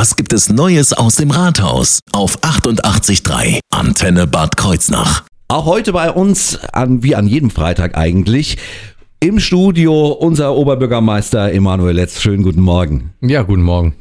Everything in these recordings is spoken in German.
Was gibt es Neues aus dem Rathaus? Auf 88.3 Antenne Bad Kreuznach. Auch heute bei uns, an, wie an jedem Freitag eigentlich, im Studio unser Oberbürgermeister Emanuel Letz. Schönen guten Morgen. Ja, guten Morgen.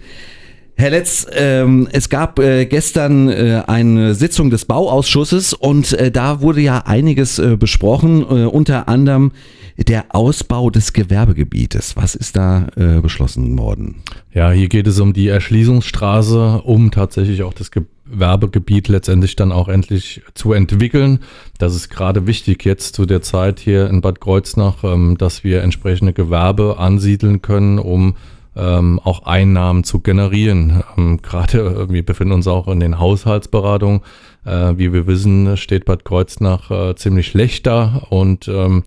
Herr Letz, ähm, es gab äh, gestern äh, eine Sitzung des Bauausschusses und äh, da wurde ja einiges äh, besprochen, äh, unter anderem der Ausbau des Gewerbegebietes. Was ist da äh, beschlossen worden? Ja, hier geht es um die Erschließungsstraße, um tatsächlich auch das Gewerbegebiet letztendlich dann auch endlich zu entwickeln. Das ist gerade wichtig jetzt zu der Zeit hier in Bad Kreuznach, ähm, dass wir entsprechende Gewerbe ansiedeln können, um ähm, auch Einnahmen zu generieren. Ähm, Gerade äh, wir befinden uns auch in den Haushaltsberatungen. Äh, wie wir wissen, steht Bad Kreuznach äh, ziemlich schlecht da und ähm,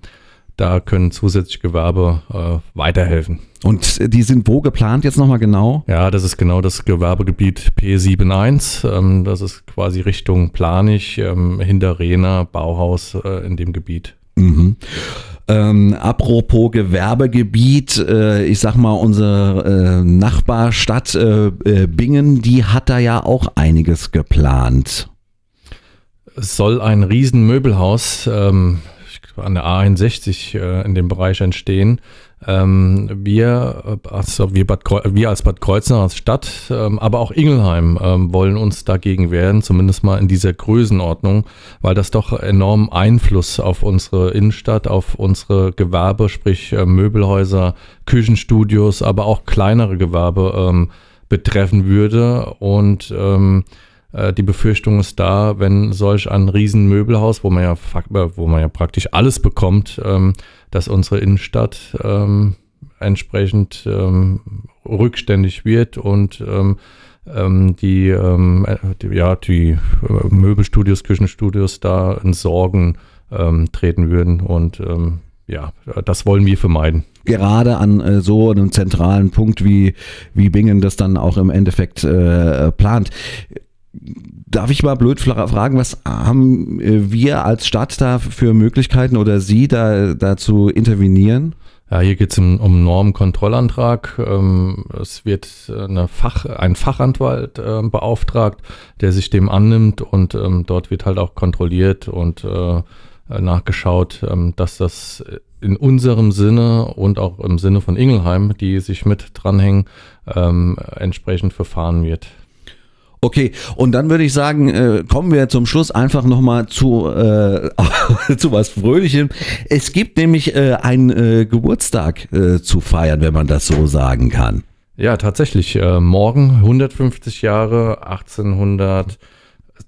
da können zusätzliche Gewerbe äh, weiterhelfen. Und die sind wo geplant jetzt nochmal genau? Ja, das ist genau das Gewerbegebiet P71. Ähm, das ist quasi Richtung Planich, ähm, hinter Rena, Bauhaus äh, in dem Gebiet. Mhm. Ähm, apropos Gewerbegebiet, äh, ich sag mal, unsere äh, Nachbarstadt äh, äh Bingen, die hat da ja auch einiges geplant. Es soll ein Riesenmöbelhaus ähm, an der A61 äh, in dem Bereich entstehen. Ähm, wir, also wir, Bad, wir als Bad Kreuznach als Stadt, ähm, aber auch Ingelheim ähm, wollen uns dagegen wehren, zumindest mal in dieser Größenordnung, weil das doch enormen Einfluss auf unsere Innenstadt, auf unsere Gewerbe, sprich äh, Möbelhäuser, Küchenstudios, aber auch kleinere Gewerbe ähm, betreffen würde und ähm, äh, die Befürchtung ist da, wenn solch ein Riesenmöbelhaus, wo man ja, äh, wo man ja praktisch alles bekommt, ähm, dass unsere Innenstadt ähm, entsprechend ähm, rückständig wird und ähm, ähm, die, ähm, äh, die, ja, die Möbelstudios, Küchenstudios da in Sorgen treten würden und ja, das wollen wir vermeiden gerade an äh, so einem zentralen Punkt wie, wie Bingen das dann auch im Endeffekt äh, plant. Darf ich mal blöd fragen, was haben äh, wir als Stadt da für Möglichkeiten oder Sie da, da zu intervenieren? Ja, hier geht es um, um Normkontrollantrag. Ähm, es wird eine Fach, ein Fachanwalt äh, beauftragt, der sich dem annimmt und ähm, dort wird halt auch kontrolliert und äh, nachgeschaut, ähm, dass das in unserem Sinne und auch im Sinne von Ingelheim, die sich mit dranhängen, entsprechend verfahren wird. Okay, und dann würde ich sagen, äh, kommen wir zum Schluss einfach nochmal zu, äh, zu was Fröhlichem. Es gibt nämlich äh, einen äh, Geburtstag äh, zu feiern, wenn man das so sagen kann. Ja, tatsächlich. Äh, morgen 150 Jahre 1800.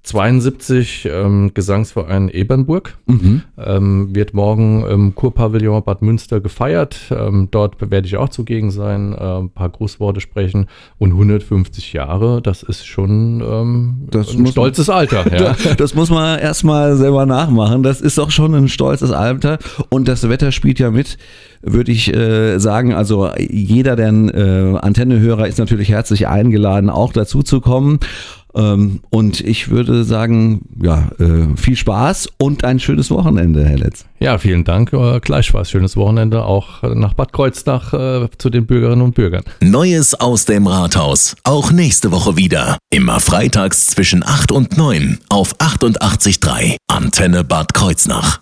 72 ähm, Gesangsverein Ebernburg. Mhm. Ähm, wird morgen im Kurpavillon Bad Münster gefeiert. Ähm, dort werde ich auch zugegen sein, äh, ein paar Grußworte sprechen. Und 150 Jahre, das ist schon ähm, das ein stolzes man, Alter. Ja. das, muss man erstmal selber nachmachen. Das ist doch schon ein stolzes Alter. Und das Wetter spielt ja mit würde ich äh, sagen, also jeder, der äh, Antennehörer ist natürlich herzlich eingeladen, auch dazu zu kommen. Ähm, und ich würde sagen, ja, äh, viel Spaß und ein schönes Wochenende, Herr Letz. Ja, vielen Dank. Äh, gleichfalls schönes Wochenende auch nach Bad Kreuznach äh, zu den Bürgerinnen und Bürgern. Neues aus dem Rathaus. Auch nächste Woche wieder. Immer freitags zwischen 8 und 9 auf 88.3 Antenne Bad Kreuznach.